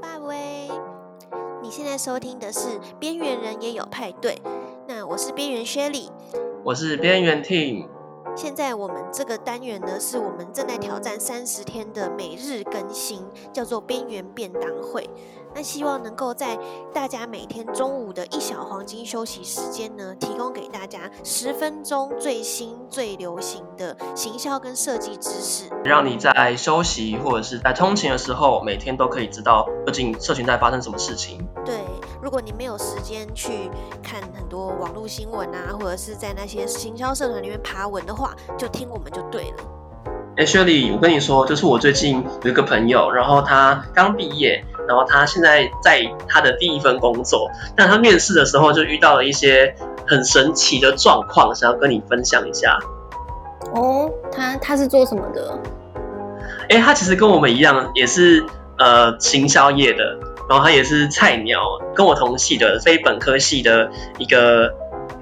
爸威，你现在收听的是《边缘人也有派对》，那我是边缘 Shelly，我是边缘 Team。现在我们这个单元呢，是我们正在挑战三十天的每日更新，叫做边缘便当会。那希望能够在大家每天中午的一小黄金休息时间呢，提供给大家十分钟最新最流行的行销跟设计知识，让你在休息或者是在通勤的时候，每天都可以知道究竟社群在发生什么事情。对，如果你没有时间去看很多网络新闻啊，或者是在那些行销社团里面爬文的话，就听我们就对了。哎，Shirley，我跟你说，就是我最近有一个朋友，然后他刚毕业。然后他现在在他的第一份工作，但他面试的时候就遇到了一些很神奇的状况，想要跟你分享一下。哦，他他是做什么的？哎，他其实跟我们一样，也是呃行销业的，然后他也是菜鸟，跟我同系的非本科系的一个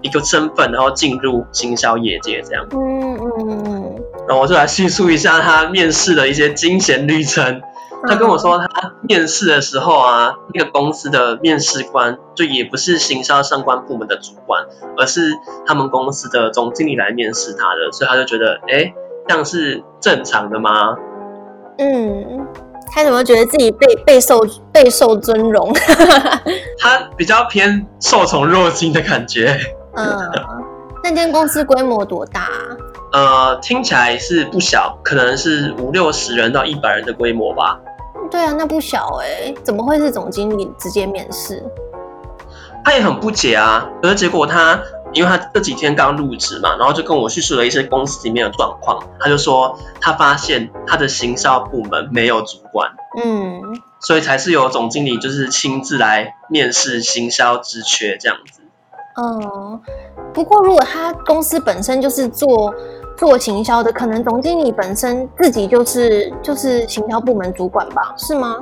一个身份，然后进入行销业界这样。嗯嗯嗯。然后我就来叙述一下他面试的一些惊险旅程。他跟我说，他面试的时候啊，那个公司的面试官就也不是行销相关部门的主管，而是他们公司的总经理来面试他的，所以他就觉得，哎，这样是正常的吗？嗯，他怎么觉得自己备备受备受尊荣？他比较偏受宠若惊的感觉。嗯，那间公司规模多大？呃，听起来是不小，可能是五六十人到一百人的规模吧。对啊，那不小哎、欸，怎么会是总经理直接面试？他也很不解啊。可是结果他，因为他这几天刚入职嘛，然后就跟我叙述了一些公司里面的状况。他就说，他发现他的行销部门没有主管，嗯，所以才是由总经理就是亲自来面试行销职缺这样子。嗯，不过如果他公司本身就是做。做行销的，可能总经理本身自己就是就是行销部门主管吧，是吗？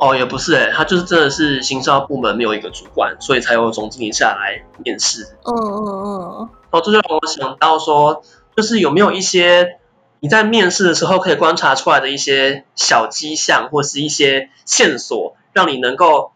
哦，也不是哎、欸，他就是真的是行销部门没有一个主管，所以才有总经理下来面试。嗯嗯嗯。哦，这就让我想到说，就是有没有一些你在面试的时候可以观察出来的一些小迹象，或是一些线索，让你能够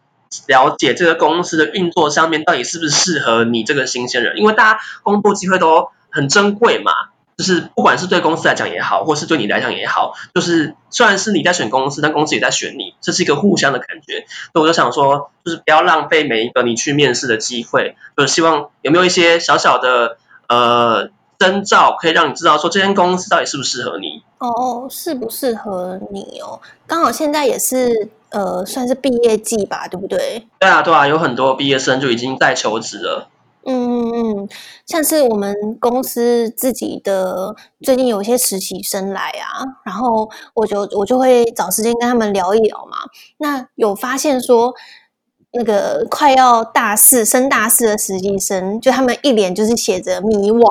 了解这个公司的运作上面到底是不是适合你这个新鲜人，因为大家工作机会都。很珍贵嘛，就是不管是对公司来讲也好，或是对你来讲也好，就是虽然是你在选公司，但公司也在选你，这是一个互相的感觉。所以我就想说，就是不要浪费每一个你去面试的机会，就是希望有没有一些小小的呃征兆，可以让你知道说这间公司到底适不适合你。哦，适不适合你哦？刚好现在也是呃算是毕业季吧，对不对？对啊，对啊，有很多毕业生就已经在求职了。嗯嗯嗯，像是我们公司自己的最近有一些实习生来啊，然后我就我就会找时间跟他们聊一聊嘛。那有发现说，那个快要大四升大四的实习生，就他们一脸就是写着迷惘，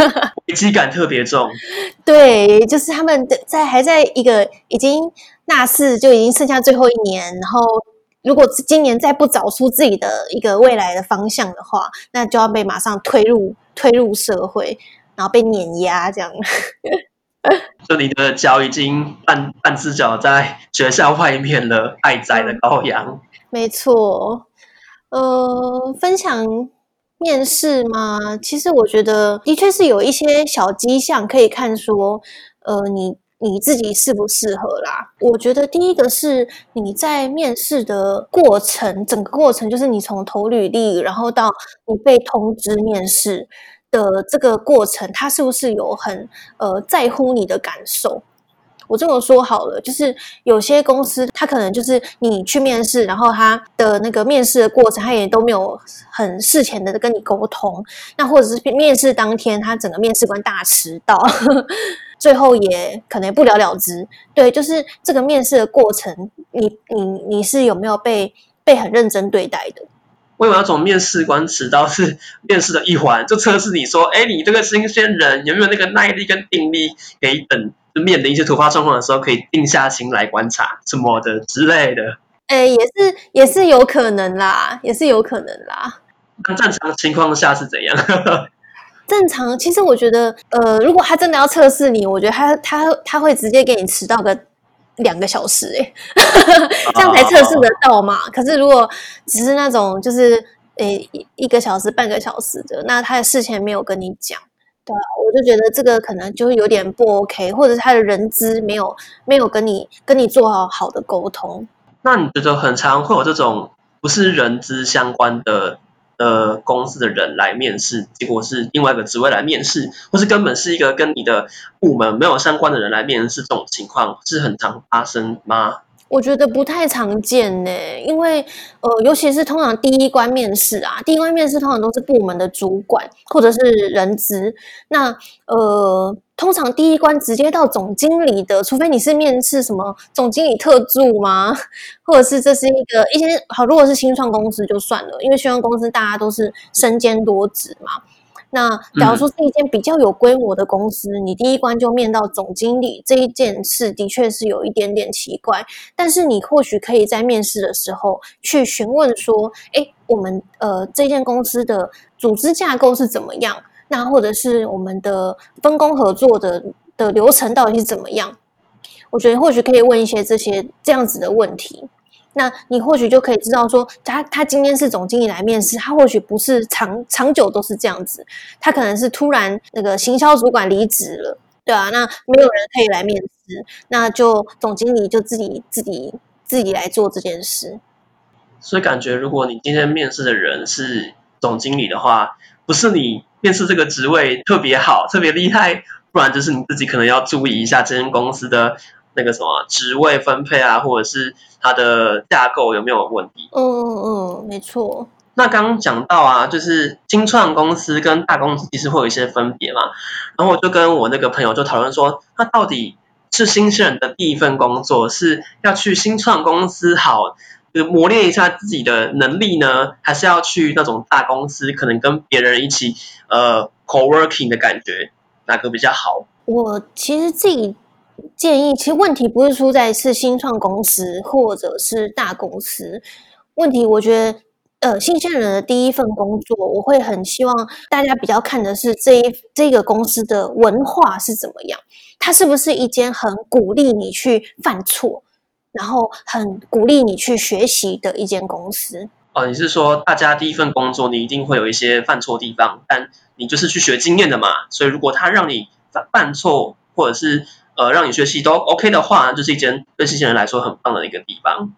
危机感特别重。对，就是他们在还在一个已经大四就已经剩下最后一年，然后。如果今年再不找出自己的一个未来的方向的话，那就要被马上推入推入社会，然后被碾压这样。就你的脚已经半半只脚在学校外面了，爱宰的羔羊。没错，呃，分享面试嘛？其实我觉得的确是有一些小迹象可以看说，呃，你。你自己适不适合啦？我觉得第一个是你在面试的过程，整个过程就是你从投履历，然后到你被通知面试的这个过程，他是不是有很呃在乎你的感受？我这么说好了，就是有些公司他可能就是你去面试，然后他的那个面试的过程，他也都没有很事前的跟你沟通，那或者是面试当天，他整个面试官大迟到。最后也可能不了了之，对，就是这个面试的过程，你你你是有没有被被很认真对待的？为什么那种面试官迟到是 面试的一环，就测试你说，哎，你这个新鲜人有没有那个耐力跟定力，可以等就面临一些突发状况的时候，可以定下心来观察什么的之类的。哎，也是也是有可能啦，也是有可能啦。那正常情况下是怎样？正常，其实我觉得，呃，如果他真的要测试你，我觉得他他他会直接给你迟到个两个小时哎，这样才测试得到嘛。可是如果只是那种就是诶一个小时、半个小时的，那他的事前没有跟你讲，对啊，我就觉得这个可能就有点不 OK，或者是他的人资没有没有跟你跟你做好好的沟通。那你觉得很常会有这种不是人资相关的？呃，公司的人来面试，结果是另外一个职位来面试，或是根本是一个跟你的部门没有相关的人来面试，这种情况是很常发生吗？我觉得不太常见呢，因为呃，尤其是通常第一关面试啊，第一关面试通常都是部门的主管或者是人资，那呃。通常第一关直接到总经理的，除非你是面试什么总经理特助吗？或者是这是一个一些好，如果是新创公司就算了，因为新创公司大家都是身兼多职嘛。那假如说是一间比较有规模的公司，嗯，你第一关就面到总经理这一件事，的确是有一点点奇怪。但是你或许可以在面试的时候去询问说：“哎，我们呃这间公司的组织架构是怎么样？”那或者是我们的分工合作的的流程到底是怎么样？我觉得或许可以问一些这些这样子的问题。那你或许就可以知道说，他他今天是总经理来面试，他或许不是长长久都是这样子，他可能是突然那个行销主管离职了，对啊，那没有人可以来面试，那就总经理就自己自己自己来做这件事。所以感觉，如果你今天面试的人是总经理的话，不是你。面试这个职位特别好，特别厉害，不然就是你自己可能要注意一下这间公司的那个什么职位分配啊，或者是它的架构有没有问题。嗯嗯嗯，没错。那刚刚讲到啊，就是新创公司跟大公司其实会有一些分别嘛。然后我就跟我那个朋友就讨论说，那到底是新鲜人的第一份工作是要去新创公司好？就磨练一下自己的能力呢，还是要去那种大公司，可能跟别人一起呃 co-working 的感觉，哪个比较好？我其实自己建议，其实问题不是出在是新创公司或者是大公司，问题我觉得呃新鲜人的第一份工作，我会很希望大家比较看的是这一这个公司的文化是怎么样，它是不是一间很鼓励你去犯错。然后很鼓励你去学习的一间公司哦。你是说大家第一份工作你一定会有一些犯错地方，但你就是去学经验的嘛？所以如果他让你犯犯错，或者是呃让你学习都 OK 的话，就是一间对新鲜人来说很棒的一个地方。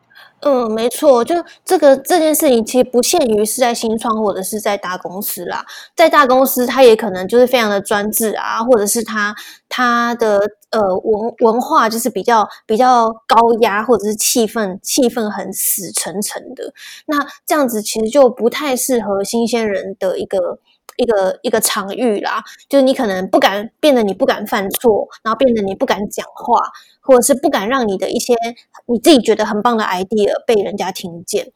嗯，没错，就这个这件事情其实不限于是在新创或者是在大公司啦，在大公司他也可能就是非常的专制啊，或者是他他的呃文文化就是比较比较高压，或者是气氛气氛很死沉沉的，那这样子其实就不太适合新鲜人的一个。一个一个场域啦，就是你可能不敢变得你不敢犯错，然后变得你不敢讲话，或者是不敢让你的一些你自己觉得很棒的 idea 被人家听见。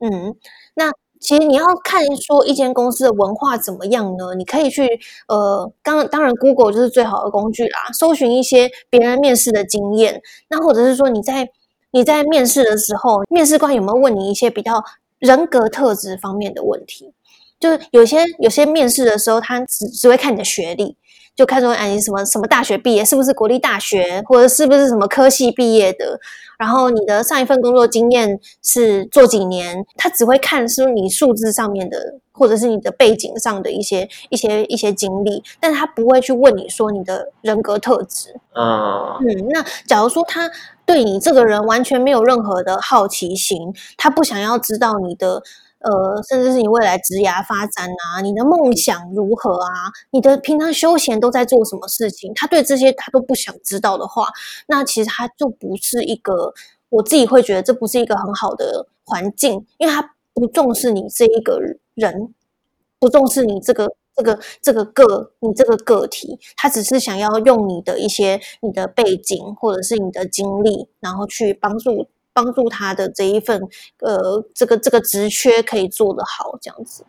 嗯，那其实你要看说一间公司的文化怎么样呢？你可以去呃，当当然 Google 就是最好的工具啦，搜寻一些别人面试的经验，那或者是说你在你在面试的时候，面试官有没有问你一些比较人格特质方面的问题？就是有些有些面试的时候，他只只会看你的学历，就看说哎，你什么什么大学毕业，是不是国立大学，或者是不是什么科系毕业的，然后你的上一份工作经验是做几年，他只会看是你数字上面的，或者是你的背景上的一些一些一些经历，但他不会去问你说你的人格特质。嗯嗯，那假如说他对你这个人完全没有任何的好奇心，他不想要知道你的。呃，甚至是你未来职涯发展啊，你的梦想如何啊？你的平常休闲都在做什么事情？他对这些他都不想知道的话，那其实他就不是一个，我自己会觉得这不是一个很好的环境，因为他不重视你这一个人，不重视你这个这个这个个你这个个体，他只是想要用你的一些你的背景或者是你的经历，然后去帮助。帮助他的这一份，呃，这个这个职缺可以做得好，这样子。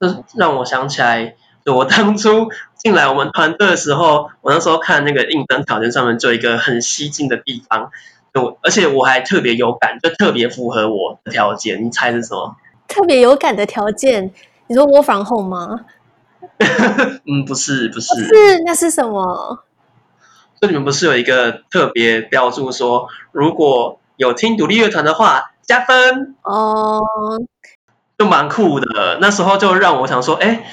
这让我想起来，就我当初 进来我们团队的时候，我那时候看那个应征条件上面，就有一个很吸睛的地方，就而且我还特别有感，就特别符合我的条件。你猜是什么？特别有感的条件？你说 work from home 吗？嗯，不是，不是，不是，那是什么？所以你们不是有一个特别标注说，如果有听独立乐团的话加分哦，就蛮酷的。那时候就让我想说，哎，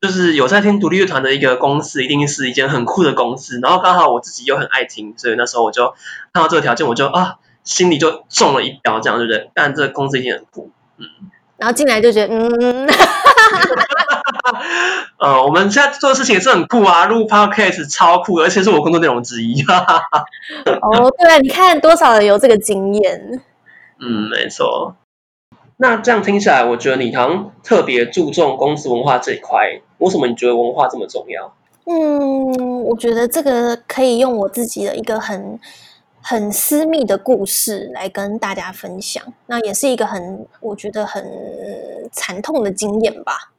就是有在听独立乐团的一个公司，一定是一间很酷的公司。然后刚好我自己又很爱听，所以那时候我就看到这个条件，我就啊，心里就中了一标，这样对不对？但这个公司一定很酷，嗯。然后进来就觉得，嗯。呃，我们现在做的事情也是很酷啊，录 podcast 超酷，而且是我工作内容之一。哦，对啊，你看多少人有这个经验？嗯，没错。那这样听起来，我觉得你好像特别注重公司文化这一块。为什么你觉得文化这么重要？嗯，我觉得这个可以用我自己的一个很很私密的故事来跟大家分享。那也是一个很我觉得很惨痛的经验吧。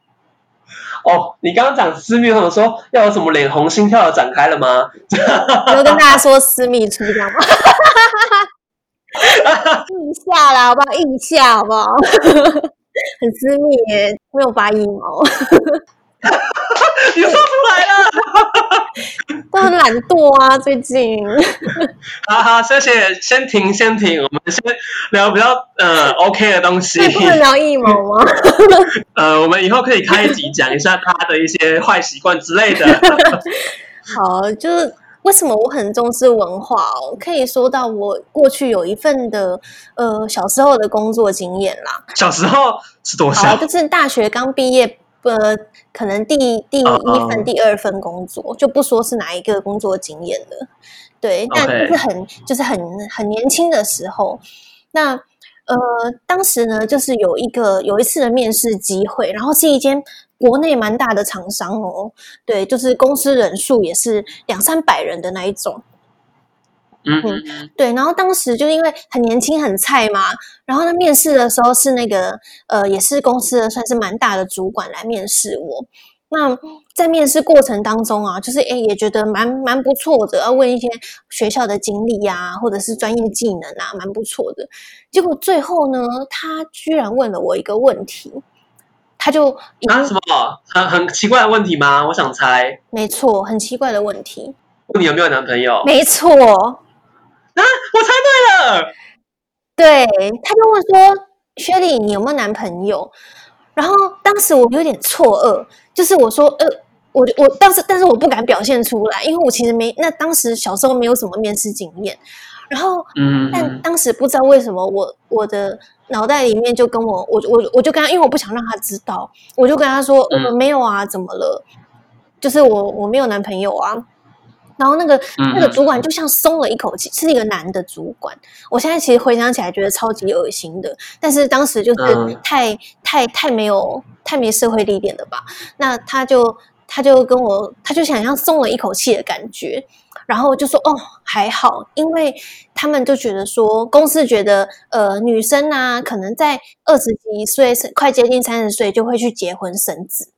哦，你刚刚讲私密，或者说要有什么脸红心跳的展开了吗？有跟大家说私密处这样吗？意下啦，好不好？意下好不好？很私密耶，没有发阴毛。你说出来了，都很懒惰啊，最近。好好，谢谢，先停，先停，我们先聊比较呃 OK 的东西。不能聊腋毛吗？呃，我们以后可以开一集讲一下他的一些坏习惯之类的。好，就是为什么我很重视文化哦？可以说到我过去有一份的呃小时候的工作经验啦。小时候是多少？就是大学刚毕业。呃，可能第第一份、uh oh. 第二份工作就不说是哪一个工作经验了，对，但就是很.就是很很年轻的时候，那呃，当时呢，就是有一个有一次的面试机会，然后是一间国内蛮大的厂商哦，对，就是公司人数也是两三百人的那一种。嗯嗯，对，然后当时就因为很年轻很菜嘛，然后呢，面试的时候是那个呃，也是公司的算是蛮大的主管来面试我。那在面试过程当中啊，就是诶也觉得蛮蛮不错的，要问一些学校的经历啊，或者是专业技能啊，蛮不错的。结果最后呢，他居然问了我一个问题，他就啊什么很很奇怪的问题吗？我想猜，没错，很奇怪的问题。问你有没有男朋友？没错。啊！我猜对了，对，他就问说：“薛莉，你有没有男朋友？”然后当时我有点错愕，就是我说：“呃，我我当时，但是我不敢表现出来，因为我其实没那当时小时候没有什么面试经验。然后，嗯，但当时不知道为什么我我的脑袋里面就跟我我我我就跟他，因为我不想让他知道，我就跟他说：“嗯、呃，没有啊，怎么了？就是我我没有男朋友啊。”然后那个那个主管就像松了一口气，是一个男的主管。我现在其实回想起来觉得超级恶心的，但是当时就是太太太没有太没社会历练了吧？那他就他就跟我，他就想像松了一口气的感觉，然后就说：“哦，还好，因为他们就觉得说，公司觉得呃女生啊，可能在二十几岁，快接近三十岁就会去结婚生子，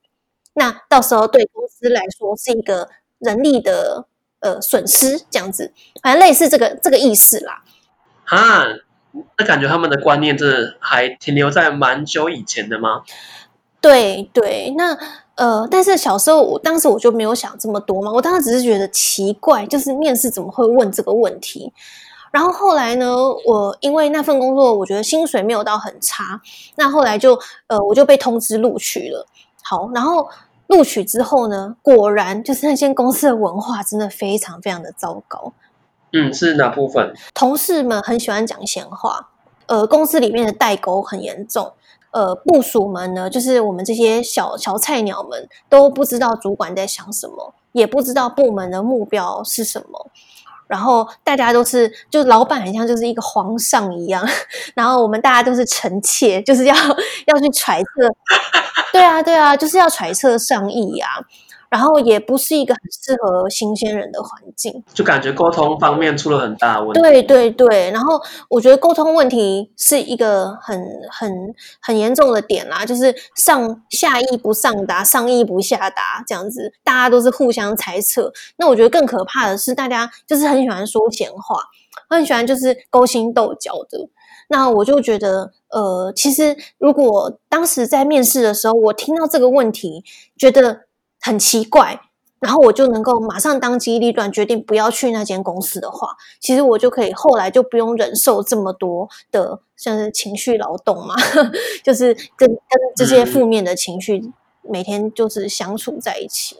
那到时候对公司来说是一个人力的。”呃，损失这样子，反正类似这个这个意思啦。哈，那感觉他们的观念，真的还停留在蛮久以前的吗？对对，那呃，但是小时候我当时我就没有想这么多嘛，我当时只是觉得奇怪，就是面试怎么会问这个问题？然后后来呢，我因为那份工作，我觉得薪水没有到很差，那后来就呃，我就被通知录取了。好，然后。录取之后呢，果然就是那间公司的文化真的非常非常的糟糕。嗯，是哪部分？同事们很喜欢讲闲话，呃，公司里面的代沟很严重，呃，部署们呢，就是我们这些小小菜鸟们都不知道主管在想什么，也不知道部门的目标是什么。然后大家都是，就老板很像就是一个皇上一样，然后我们大家都是臣妾，就是要 要去揣测，对啊对啊，就是要揣测上意啊。然后也不是一个很适合新鲜人的环境，就感觉沟通方面出了很大问题。对对对，然后我觉得沟通问题是一个很很很严重的点啦，就是上下意不上达，上意不下达这样子，大家都是互相猜测。那我觉得更可怕的是，大家就是很喜欢说闲话，很喜欢就是勾心斗角的。那我就觉得，呃，其实如果当时在面试的时候，我听到这个问题，觉得。很奇怪，然后我就能够马上当机立断决定不要去那间公司的话，其实我就可以后来就不用忍受这么多的像是情绪劳动嘛，就是跟跟这些负面的情绪每天就是相处在一起。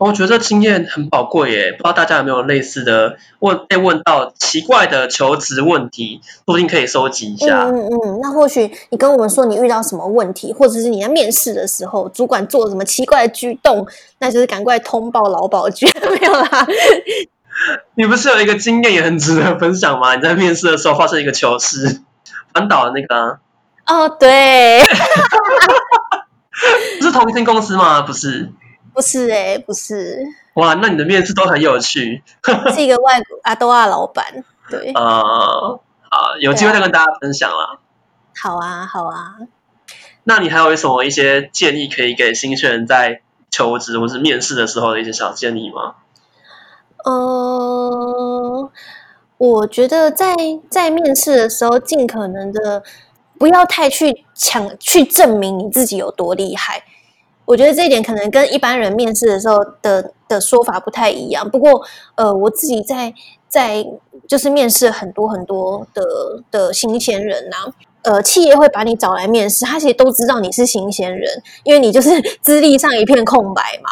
我觉得经验很宝贵耶，不知道大家有没有类似的问被问到奇怪的求职问题，说不定可以收集一下。嗯嗯，那或许你跟我们说你遇到什么问题，或者是你在面试的时候，主管做了什么奇怪的举动，那就是赶快通报劳保局没有啦。你不是有一个经验也很值得分享吗？你在面试的时候发生一个糗事，环岛的那个、啊。哦，对。不是同一间公司吗？不是。不是哎、欸，不是哇，那你的面试都很有趣。是一个外国阿多亚老板，对啊、呃，好，有机会再跟大家分享啦。好啊，好啊。那你还有什么一些建议可以给新鲜人在求职或是面试的时候的一些小建议吗？呃，我觉得在在面试的时候，尽可能的不要太去抢去证明你自己有多厉害。我觉得这一点可能跟一般人面试的时候的的说法不太一样。不过，呃，我自己在在就是面试很多很多的的新鲜人呐，呃，企业会把你找来面试，他其实都知道你是新鲜人，因为你就是资历上一片空白嘛。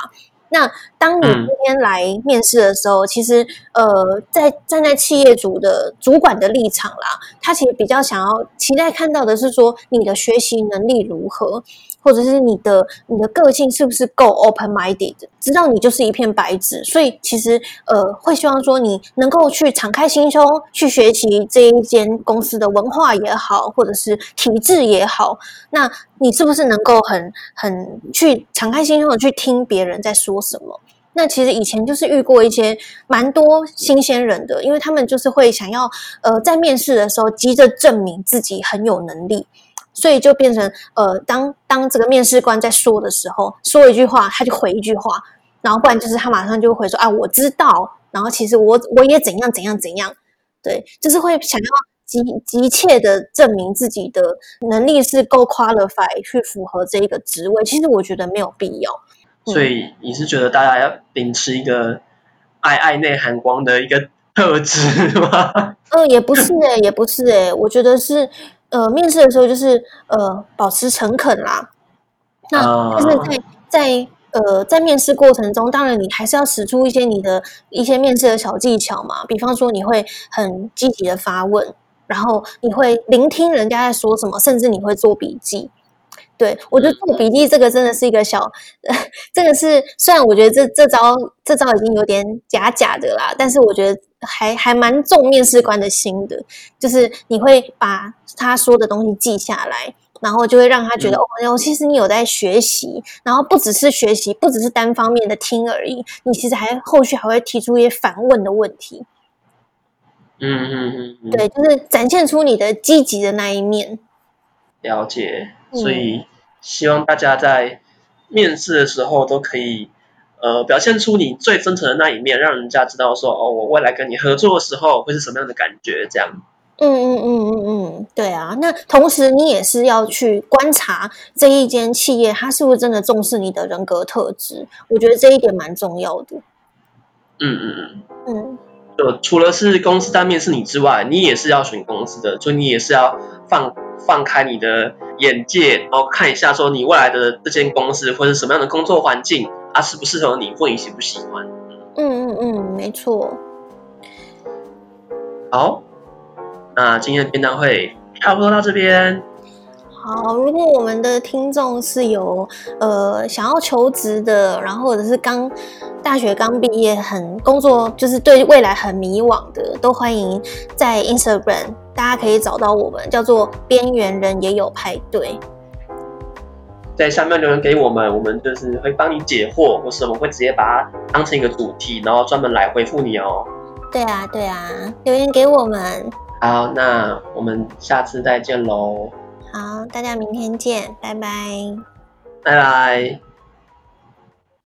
那当你今天来面试的时候，嗯、其实呃，在站在企业主的主管的立场啦，他其实比较想要期待看到的是说你的学习能力如何。或者是你的你的个性是不是够 open minded，知道你就是一片白纸，所以其实呃会希望说你能够去敞开心胸去学习这一间公司的文化也好，或者是体制也好，那你是不是能够很很去敞开心胸的去听别人在说什么？那其实以前就是遇过一些蛮多新鲜人的，因为他们就是会想要呃在面试的时候急着证明自己很有能力。所以就变成，呃，当当这个面试官在说的时候，说一句话，他就回一句话，然后不然就是他马上就会回说，啊，我知道，然后其实我我也怎样怎样怎样，对，就是会想要急急切的证明自己的能力是够 qualify 去符合这一个职位，其实我觉得没有必要。嗯、所以你是觉得大家要秉持一个爱爱内涵光的一个特质吗？嗯、呃，也不是哎、欸，也不是哎、欸，我觉得是。呃，面试的时候就是呃，保持诚恳啦。那就是在在呃，在面试过程中，当然你还是要使出一些你的一些面试的小技巧嘛。比方说，你会很积极的发问，然后你会聆听人家在说什么，甚至你会做笔记。对，我觉得做笔记这个真的是一个小，呃、这个是虽然我觉得这这招这招已经有点假假的啦，但是我觉得还还蛮重面试官的心的，就是你会把他说的东西记下来，然后就会让他觉得、嗯、哦，其实你有在学习，然后不只是学习，不只是单方面的听而已，你其实还后续还会提出一些反问的问题。嗯嗯嗯，嗯对，就是展现出你的积极的那一面。了解。所以，希望大家在面试的时候都可以，呃，表现出你最真诚的那一面，让人家知道说，哦，我未来跟你合作的时候会是什么样的感觉，这样。嗯嗯嗯嗯嗯，对啊。那同时，你也是要去观察这一间企业，它是不是真的重视你的人格特质？我觉得这一点蛮重要的。嗯嗯嗯嗯。就除了是公司在面试你之外，你也是要选公司的，所以你也是要放放开你的眼界，然后看一下说你未来的这间公司或者什么样的工作环境，它适不适合你，或你喜不喜欢。嗯嗯嗯，没错。好，那今天的便当会差不多到这边。好，如果我们的听众是有呃想要求职的，然后或者是刚大学刚毕业，很工作就是对未来很迷惘的，都欢迎在 Instagram，大家可以找到我们，叫做边缘人也有派对，在下面留言给我们，我们就是会帮你解惑，或是我们会直接把它当成一个主题，然后专门来回复你哦。对啊，对啊，留言给我们。好，那我们下次再见喽。好，大家明天见，拜拜，拜拜。